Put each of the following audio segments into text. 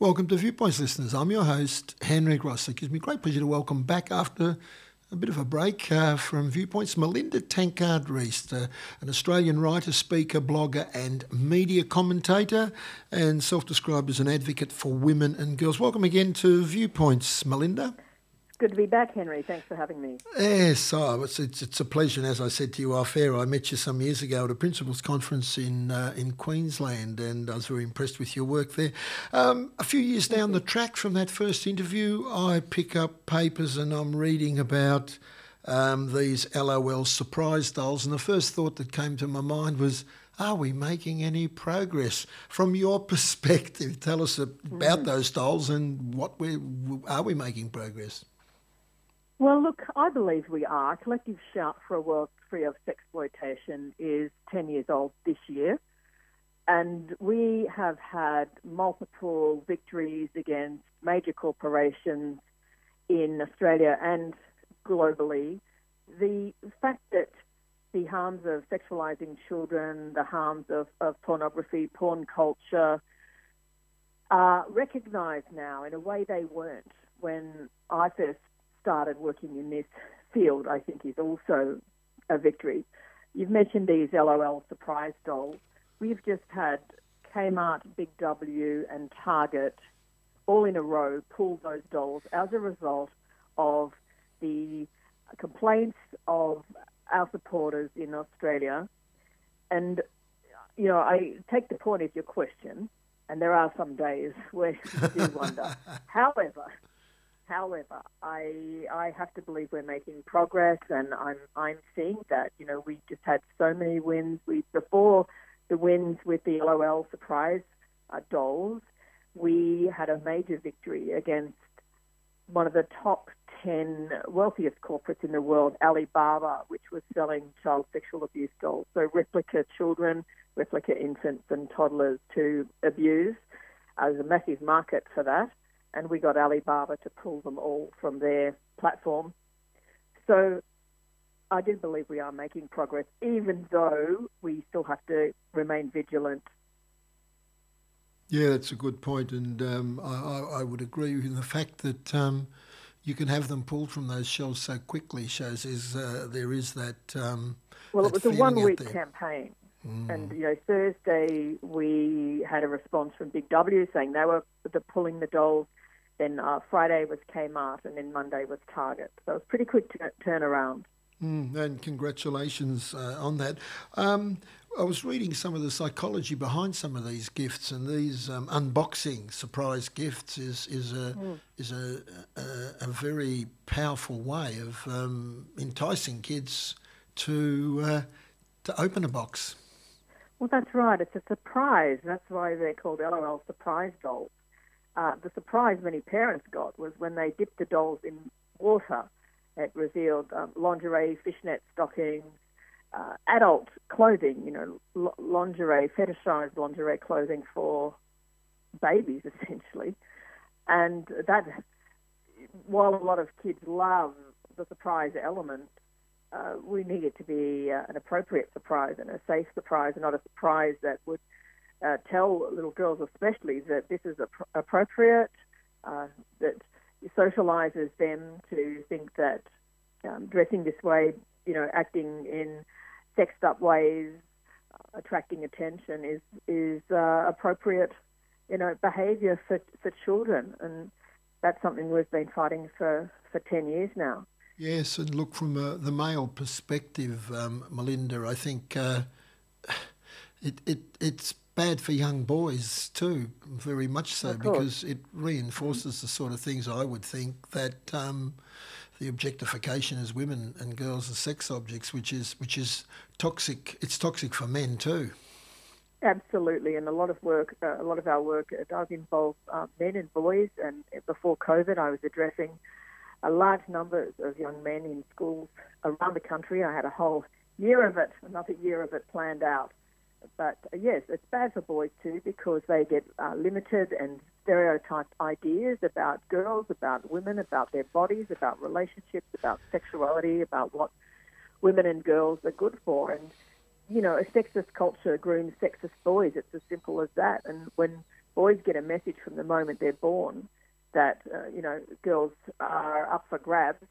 Welcome to Viewpoints, listeners. I'm your host, Henry Ross. It gives me great pleasure to welcome back after a bit of a break uh, from Viewpoints Melinda Tankard Reist, uh, an Australian writer, speaker, blogger, and media commentator, and self described as an advocate for women and girls. Welcome again to Viewpoints, Melinda good to be back, Henry. Thanks for having me. Yes, oh, it's, it's, it's, a pleasure. And as I said to you off air, I met you some years ago at a principals conference in uh, in Queensland, and I was very impressed with your work there. Um, a few years down the track from that first interview, I pick up papers and I'm reading about um, these LOL surprise dolls, and the first thought that came to my mind was. Are we making any progress from your perspective? Tell us about mm. those dolls and what we are we making progress? Well, look, I believe we are. Collective Shout for a World Free of Sexploitation is 10 years old this year. And we have had multiple victories against major corporations in Australia and globally. The fact that the harms of sexualizing children, the harms of, of pornography, porn culture, are recognised now in a way they weren't when I first started working in this field, I think, is also a victory. You've mentioned these LOL surprise dolls. We've just had Kmart, Big W, and Target all in a row pull those dolls as a result of the complaints of our supporters in Australia. And, you know, I take the point of your question, and there are some days where you do wonder. However, However, I I have to believe we're making progress, and I'm I'm seeing that. You know, we just had so many wins. We before the wins with the LOL surprise uh, dolls, we had a major victory against one of the top 10 wealthiest corporates in the world, Alibaba, which was selling child sexual abuse dolls. So replica children, replica infants and toddlers to abuse. Uh, there's a massive market for that and we got Alibaba to pull them all from their platform. So I do believe we are making progress, even though we still have to remain vigilant. Yeah, that's a good point, and um, I, I, would agree with the fact that um, you can have them pulled from those shelves so quickly shows is uh, there is that. Um, well, that it was a one-week campaign, mm. and you know Thursday we had a response from Big W saying they were the pulling the dolls then uh, Friday was Kmart, and then Monday was Target. So it was pretty quick t- turnaround. Mm, and congratulations uh, on that. Um, I was reading some of the psychology behind some of these gifts, and these um, unboxing surprise gifts is is a mm. is a, a, a very powerful way of um, enticing kids to uh, to open a box. Well, that's right. It's a surprise. That's why they're called LOL surprise dolls uh, the surprise many parents got was when they dipped the dolls in water. It revealed um, lingerie, fishnet stockings, uh, adult clothing, you know, l- lingerie, fetishized lingerie clothing for babies, essentially. And that, while a lot of kids love the surprise element, uh, we need it to be uh, an appropriate surprise and a safe surprise, and not a surprise that would uh, tell little girls, especially, that this is ap- appropriate, uh, that socializes them to think that um, dressing this way, you know, acting in sexed up ways, uh, attracting attention is is uh, appropriate, you know, behaviour for for children, and that's something we've been fighting for for ten years now. Yes, and look from uh, the male perspective, um, Melinda, I think uh, it, it it's bad for young boys too, very much so, because it reinforces the sort of things I would think that um, the objectification as women and girls as sex objects, which is which is toxic. It's toxic for men too. Absolutely, and a lot of work, uh, a lot of our work does involve uh, men and boys. And before COVID, I was addressing a large number of young men in schools around the country. I had a whole year of it, another year of it planned out but uh, yes, it's bad for boys too because they get uh, limited and stereotyped ideas about girls, about women, about their bodies, about relationships, about sexuality, about what women and girls are good for. And, you know, a sexist culture grooms sexist boys. It's as simple as that. And when boys get a message from the moment they're born that uh, you know girls are up for grabs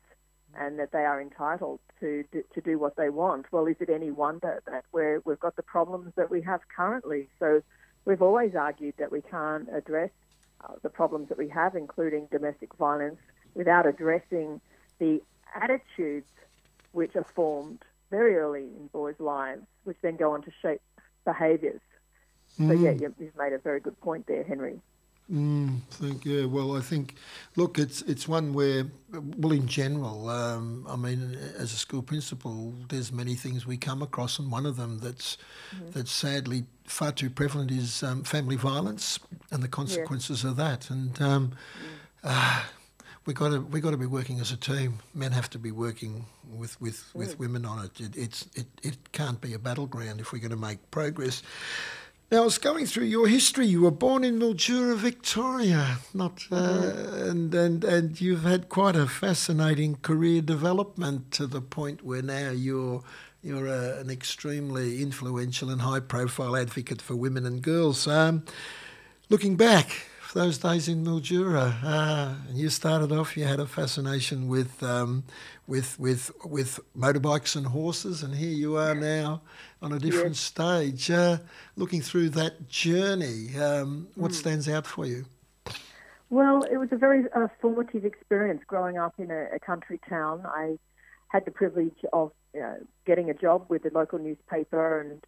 and that they are entitled to do, to do what they want. Well, is it any wonder that we're, we've got the problems that we have currently? So we've always argued that we can't address uh, the problems that we have, including domestic violence, without addressing the attitudes which are formed very early in boys' lives, which then go on to shape behaviours. Mm. So yeah, you've made a very good point there, Henry. Mm, think yeah. Well, I think look, it's it's one where well, in general, um, I mean, as a school principal, there's many things we come across, and one of them that's mm-hmm. that's sadly far too prevalent is um, family violence and the consequences of that. And um, mm. uh, we got to we got to be working as a team. Men have to be working with with, mm. with women on it. it. It's it, it can't be a battleground if we're going to make progress. Now, I was going through your history. You were born in Mildura, Victoria, not, uh, mm-hmm. and, and, and you've had quite a fascinating career development to the point where now you're, you're a, an extremely influential and high profile advocate for women and girls. Um, looking back, those days in Mildura. Uh, you started off, you had a fascination with, um, with, with, with motorbikes and horses, and here you are now on a different yes. stage. Uh, looking through that journey, um, what mm. stands out for you? Well, it was a very uh, formative experience growing up in a, a, country town. I had the privilege of uh, getting a job with the local newspaper and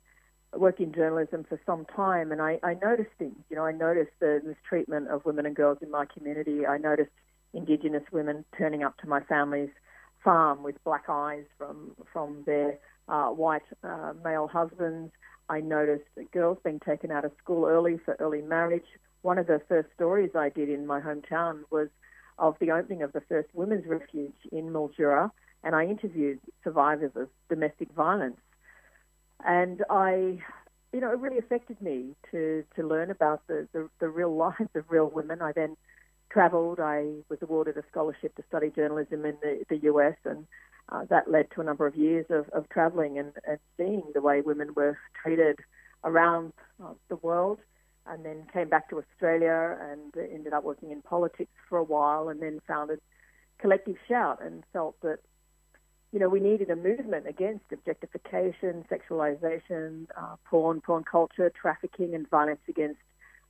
worked in journalism for some time, and I, I noticed things. You know, I noticed the mistreatment of women and girls in my community. I noticed Indigenous women turning up to my family's farm with black eyes from from their uh, white uh, male husbands. I noticed girls being taken out of school early for early marriage. One of the first stories I did in my hometown was of the opening of the first women's refuge in Mildura, and I interviewed survivors of domestic violence and I, you know, it really affected me to to learn about the the, the real lives of real women. I then travelled. I was awarded a scholarship to study journalism in the, the US, and uh, that led to a number of years of, of travelling and, and seeing the way women were treated around uh, the world. And then came back to Australia and ended up working in politics for a while, and then founded Collective Shout and felt that you know, we needed a movement against objectification, sexualization, uh, porn, porn culture, trafficking, and violence against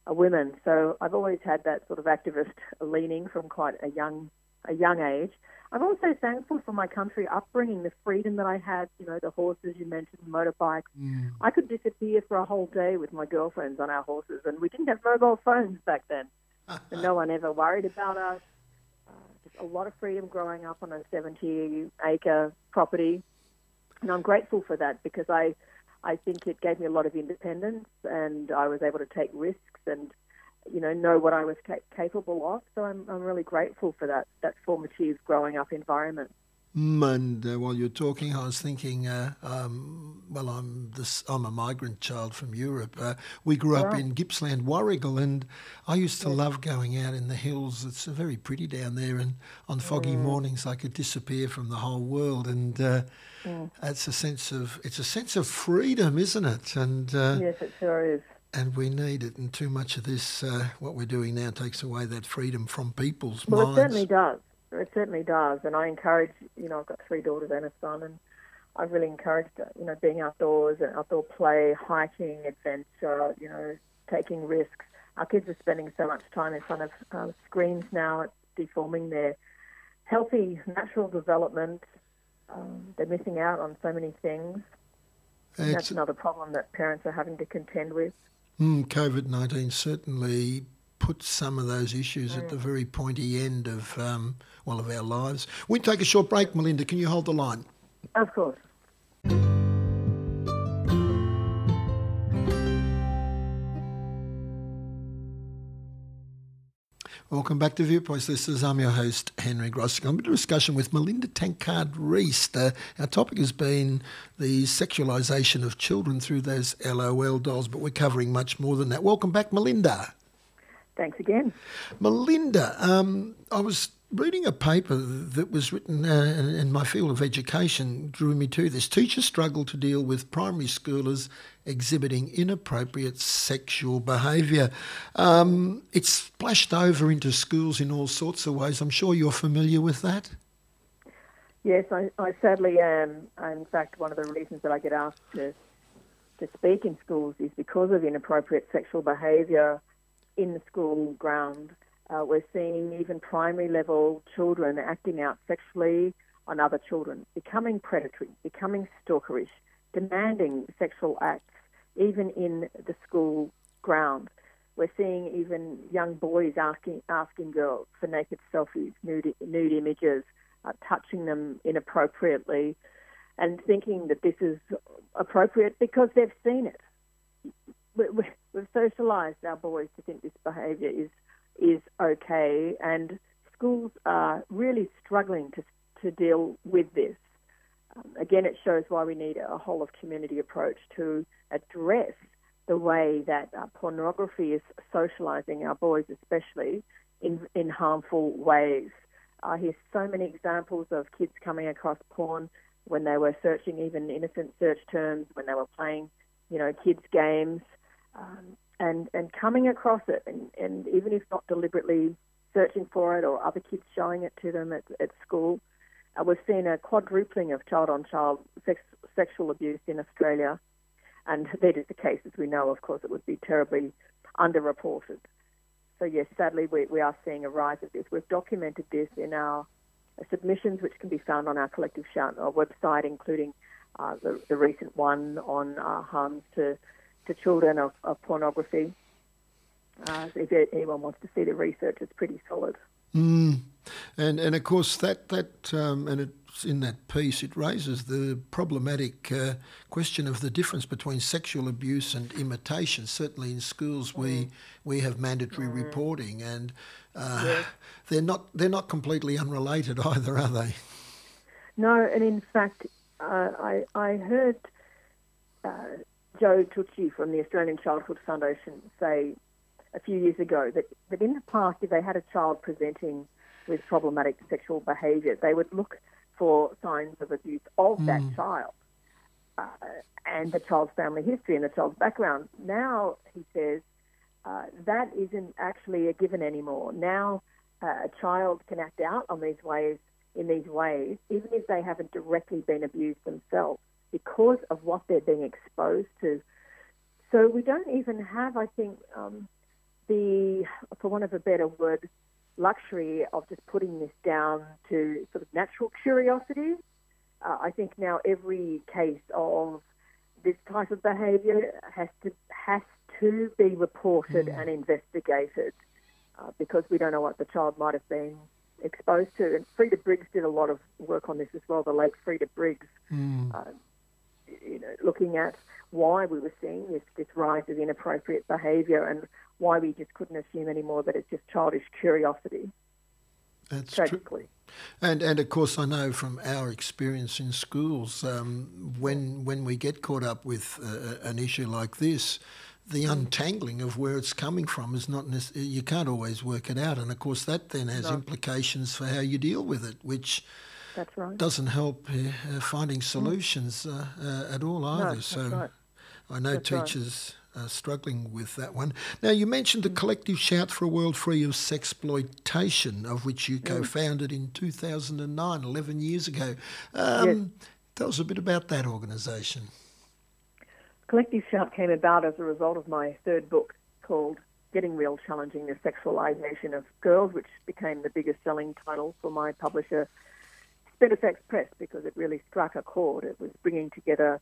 uh, women. So I've always had that sort of activist leaning from quite a young a young age. I'm also thankful for my country upbringing, the freedom that I had. You know, the horses you mentioned, motorbikes. Mm. I could disappear for a whole day with my girlfriends on our horses, and we didn't have mobile phones back then. and no one ever worried about us a lot of freedom growing up on a 70 acre property. And I'm grateful for that because I, I think it gave me a lot of independence and I was able to take risks and, you know, know what I was ca- capable of. So I'm, I'm really grateful for that, that formative growing up environment. And uh, while you're talking, I was thinking, uh, um, well, I'm this, I'm a migrant child from Europe. Uh, we grew up in Gippsland, Warragul, and I used to yes. love going out in the hills. It's very pretty down there, and on foggy mm. mornings, I could disappear from the whole world. And uh, mm. it's a sense of it's a sense of freedom, isn't it? And uh, yes, it sure is. And we need it, and too much of this, uh, what we're doing now, takes away that freedom from people's well, minds. Well, it certainly does. It certainly does, and I encourage. You know, I've got three daughters and a son, and I've really encouraged you know being outdoors and outdoor play, hiking, adventure. You know, taking risks. Our kids are spending so much time in front of uh, screens now; it's deforming their healthy natural development. Um, they're missing out on so many things. that's another problem that parents are having to contend with. Mm, COVID 19 certainly put some of those issues at the mm. very pointy end of um, well of our lives. We take a short break, Melinda. Can you hold the line? Of course. Welcome back to Viewpoints. This is I'm your host, Henry Grossick. I'm in a discussion with Melinda Tankard Reist. Uh, our topic has been the sexualisation of children through those LOL dolls, but we're covering much more than that. Welcome back, Melinda. Thanks again. Melinda, um, I was reading a paper that was written uh, in my field of education drew me to this. Teachers struggle to deal with primary schoolers exhibiting inappropriate sexual behaviour. Um, it's splashed over into schools in all sorts of ways. I'm sure you're familiar with that. Yes, I, I sadly am. In fact, one of the reasons that I get asked to to speak in schools is because of inappropriate sexual behaviour in the school ground. Uh, we're seeing even primary level children acting out sexually on other children, becoming predatory, becoming stalkerish, demanding sexual acts, even in the school ground. We're seeing even young boys asking asking girls for naked selfies, nude, nude images, uh, touching them inappropriately, and thinking that this is appropriate because they've seen it. We, we, we've socialised our boys to think this behaviour is is okay, and schools are really struggling to, to deal with this. Um, again, it shows why we need a whole of community approach to address the way that uh, pornography is socializing our boys, especially in, in harmful ways. I hear so many examples of kids coming across porn when they were searching even innocent search terms, when they were playing, you know, kids' games. Um, and, and coming across it, and, and even if not deliberately searching for it or other kids showing it to them at, at school, uh, we've seen a quadrupling of child on child sex, sexual abuse in Australia. And that is the case as we know, of course, it would be terribly underreported. So, yes, sadly, we, we are seeing a rise of this. We've documented this in our submissions, which can be found on our Collective Shout our website, including uh, the, the recent one on uh, harms to to children of, of pornography. Uh, if anyone wants to see the research, it's pretty solid. Mm. And and of course that that um, and it's in that piece it raises the problematic uh, question of the difference between sexual abuse and imitation. Certainly in schools mm. we we have mandatory mm. reporting, and uh, yes. they're not they're not completely unrelated either, are they? No, and in fact, uh, I I heard uh, Joe Tucci from the Australian Childhood Foundation say a few years ago that, that in the past, if they had a child presenting with problematic sexual behaviour, they would look for signs of abuse of mm. that child uh, and the child's family history and the child's background. Now, he says, uh, that isn't actually a given anymore. Now, uh, a child can act out on these ways in these ways, even if they haven't directly been abused themselves because of what they're being exposed to. So we don't even have, I think, um, the, for want of a better word, luxury of just putting this down to sort of natural curiosity. Uh, I think now every case of this type of behaviour has to has to be reported mm. and investigated uh, because we don't know what the child might have been exposed to. And Freda Briggs did a lot of work on this as well. The late Freda Briggs mm. uh, you know, looking at why we were seeing this, this rise of inappropriate behaviour and why we just couldn't assume anymore that it's just childish curiosity. That's tragically. True. And and of course, I know from our experience in schools, um, when when we get caught up with uh, an issue like this, the untangling of where it's coming from is not necessarily, you can't always work it out, and of course that then has no. implications for how you deal with it, which that's right. Doesn't help uh, finding solutions uh, uh, at all either. No, so right. I know that's teachers right. are struggling with that one. Now, you mentioned the mm. collective shout for a world free of sexploitation, of which you mm. co-founded in 2009, 11 years ago. Um, yes. Tell us a bit about that organisation. Collective Shout came about as a result of my third book called Getting Real Challenging the Sexualisation of Girls, which became the biggest selling title for my publisher, Spinifex Press because it really struck a chord. It was bringing together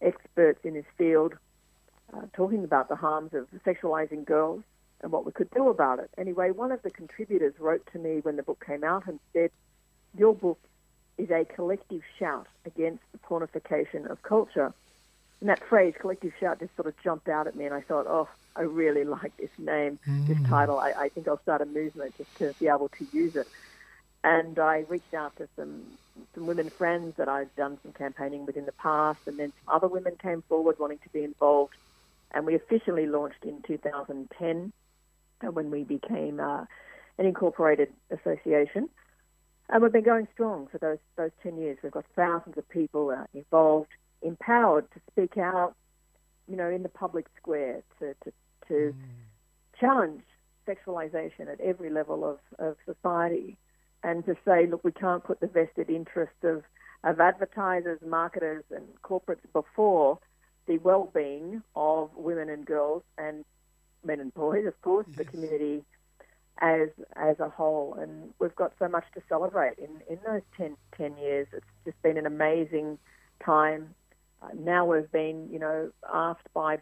experts in this field, uh, talking about the harms of sexualizing girls and what we could do about it. Anyway, one of the contributors wrote to me when the book came out and said, Your book is a collective shout against the pornification of culture. And that phrase, collective shout, just sort of jumped out at me, and I thought, oh, I really like this name, mm. this title. I, I think I'll start a movement just to be able to use it. And I reached out to some some women friends that I'd done some campaigning with in the past, and then some other women came forward wanting to be involved. And we officially launched in 2010 uh, when we became uh, an incorporated association. And we've been going strong for those those 10 years. We've got thousands of people uh, involved, empowered to speak out, you know, in the public square, to, to, to mm. challenge sexualization at every level of, of society and to say, look, we can't put the vested interest of, of advertisers, marketers, and corporates before the well being of women and girls and men and boys, of course, yes. the community as as a whole. And we've got so much to celebrate in, in those 10, 10 years. It's just been an amazing time. Uh, now we've been, you know, asked by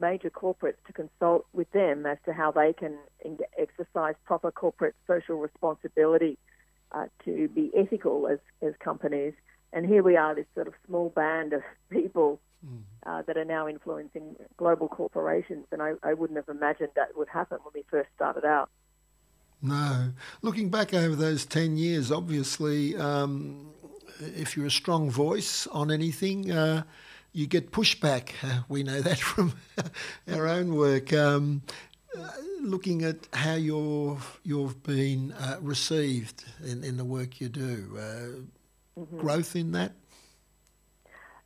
major corporates to consult with them as to how they can exercise proper corporate social responsibility uh, to be ethical as, as companies. And here we are, this sort of small band of people mm. uh, that are now influencing global corporations. And I, I wouldn't have imagined that would happen when we first started out. No. Looking back over those 10 years, obviously, um, if you're a strong voice on anything, uh, you get pushback. Uh, we know that from our own work. Um, looking at how you're, you've been uh, received in, in the work you do, uh, mm-hmm. growth in that?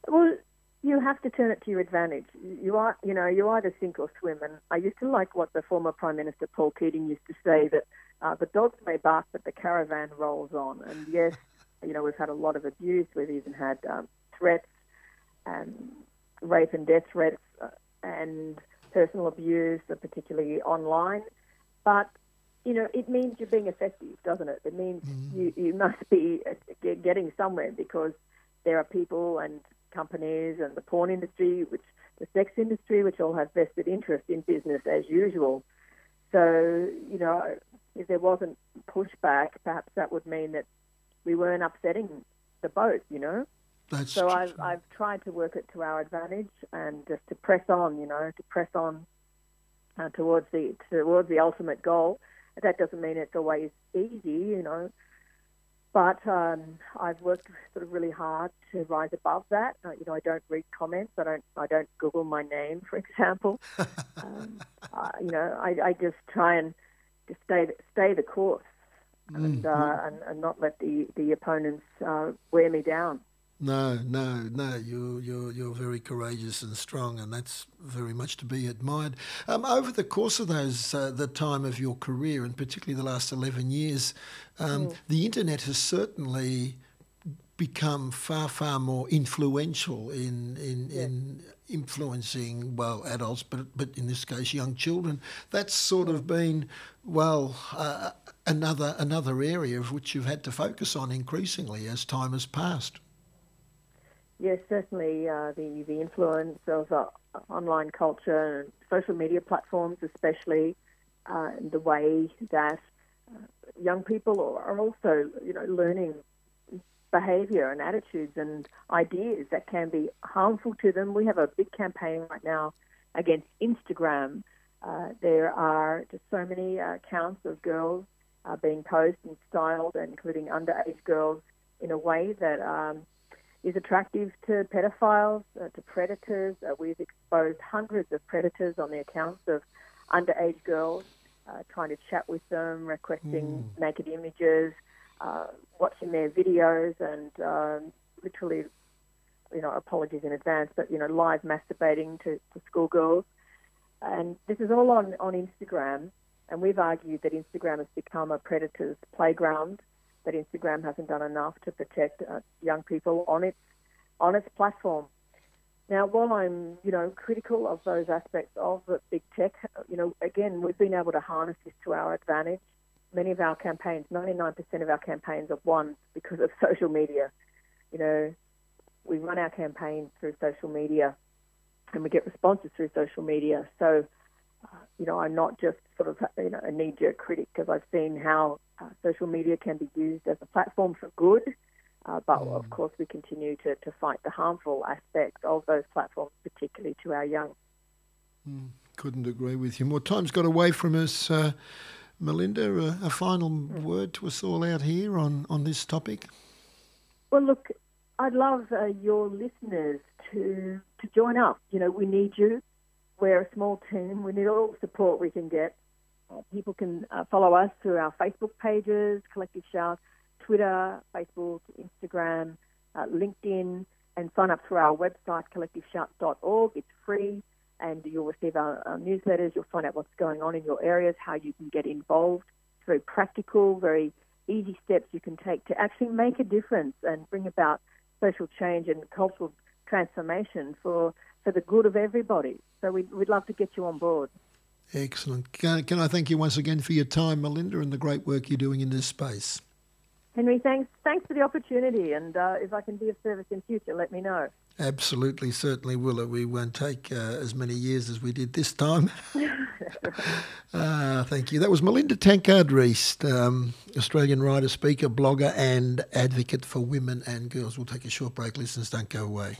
Well, you have to turn it to your advantage. You are, you know, you either sink or swim. And I used to like what the former Prime Minister Paul Keating used to say that uh, the dogs may bark, but the caravan rolls on. And yes, you know, we've had a lot of abuse. We've even had um, threats and rape and death threats uh, and personal abuse, particularly online. But you know, it means you're being effective, doesn't it? It means mm-hmm. you, you must be uh, getting somewhere because there are people and companies and the porn industry, which the sex industry, which all have vested interest in business as usual. So, you know, if there wasn't pushback, perhaps that would mean that we weren't upsetting the boat, you know? That's so I've, I've tried to work it to our advantage and just to press on, you know, to press on uh, towards the towards the ultimate goal. That doesn't mean it's always easy, you know, but um, I've worked sort of really hard to rise above that. Uh, you know, I don't read comments. I don't. I don't Google my name, for example. um, uh, you know, I, I just try and just stay stay the course and, mm-hmm. uh, and, and not let the the opponents uh, wear me down. No, no, no. You're you're you're very courageous and strong, and that's very much to be admired. Um, over the course of those uh, the time of your career, and particularly the last eleven years, um, mm. the internet has certainly become far far more influential in in, yeah. in influencing well adults, but but in this case young children. That's sort of been well. Uh, another another area of which you've had to focus on increasingly as time has passed. Yes, certainly uh, the the influence of uh, online culture and social media platforms, especially uh, the way that uh, young people are also, you know, learning behaviour and attitudes and ideas that can be harmful to them. We have a big campaign right now against Instagram. Uh, there are just so many uh, accounts of girls being posed and styled, including underage girls, in a way that um, is attractive to pedophiles, uh, to predators. Uh, we've exposed hundreds of predators on the accounts of underage girls, uh, trying to chat with them, requesting mm. naked images, uh, watching their videos, and um, literally, you know, apologies in advance, but you know, live masturbating to, to schoolgirls. And this is all on, on Instagram. And we've argued that Instagram has become a predator's playground that Instagram hasn't done enough to protect uh, young people on its on its platform. Now, while I'm, you know, critical of those aspects of big tech, you know, again, we've been able to harness this to our advantage. Many of our campaigns, 99% of our campaigns have won because of social media. You know, we run our campaigns through social media and we get responses through social media. So, uh, you know, I'm not just sort of, you know, a knee-jerk critic because I've seen how uh, social media can be used as a platform for good, uh, but mm. of course we continue to, to fight the harmful aspects of those platforms, particularly to our young. Mm. Couldn't agree with you more. Time's got away from us. Uh, Melinda, a, a final mm. word to us all out here on, on this topic? Well, look, I'd love uh, your listeners to to join up. You know, we need you. We're a small team. We need all the support we can get. Uh, people can uh, follow us through our Facebook pages, Collective Shout, Twitter, Facebook, Instagram, uh, LinkedIn, and sign up through our website, collectiveshout.org. It's free, and you'll receive our, our, newsletters. You'll find out what's going on in your areas, how you can get involved. It's very practical, very easy steps you can take to actually make a difference and bring about social change and cultural transformation for, for the good of everybody. So we'd, we'd love to get you on board. Excellent. Can, can I thank you once again for your time, Melinda, and the great work you're doing in this space? Henry, thanks thanks for the opportunity, and uh, if I can be of service in future, let me know. Absolutely, certainly will. We won't take uh, as many years as we did this time. uh, thank you. That was Melinda Tankard Reist, um, Australian writer, speaker, blogger, and advocate for women and girls. We'll take a short break. Listeners, don't go away.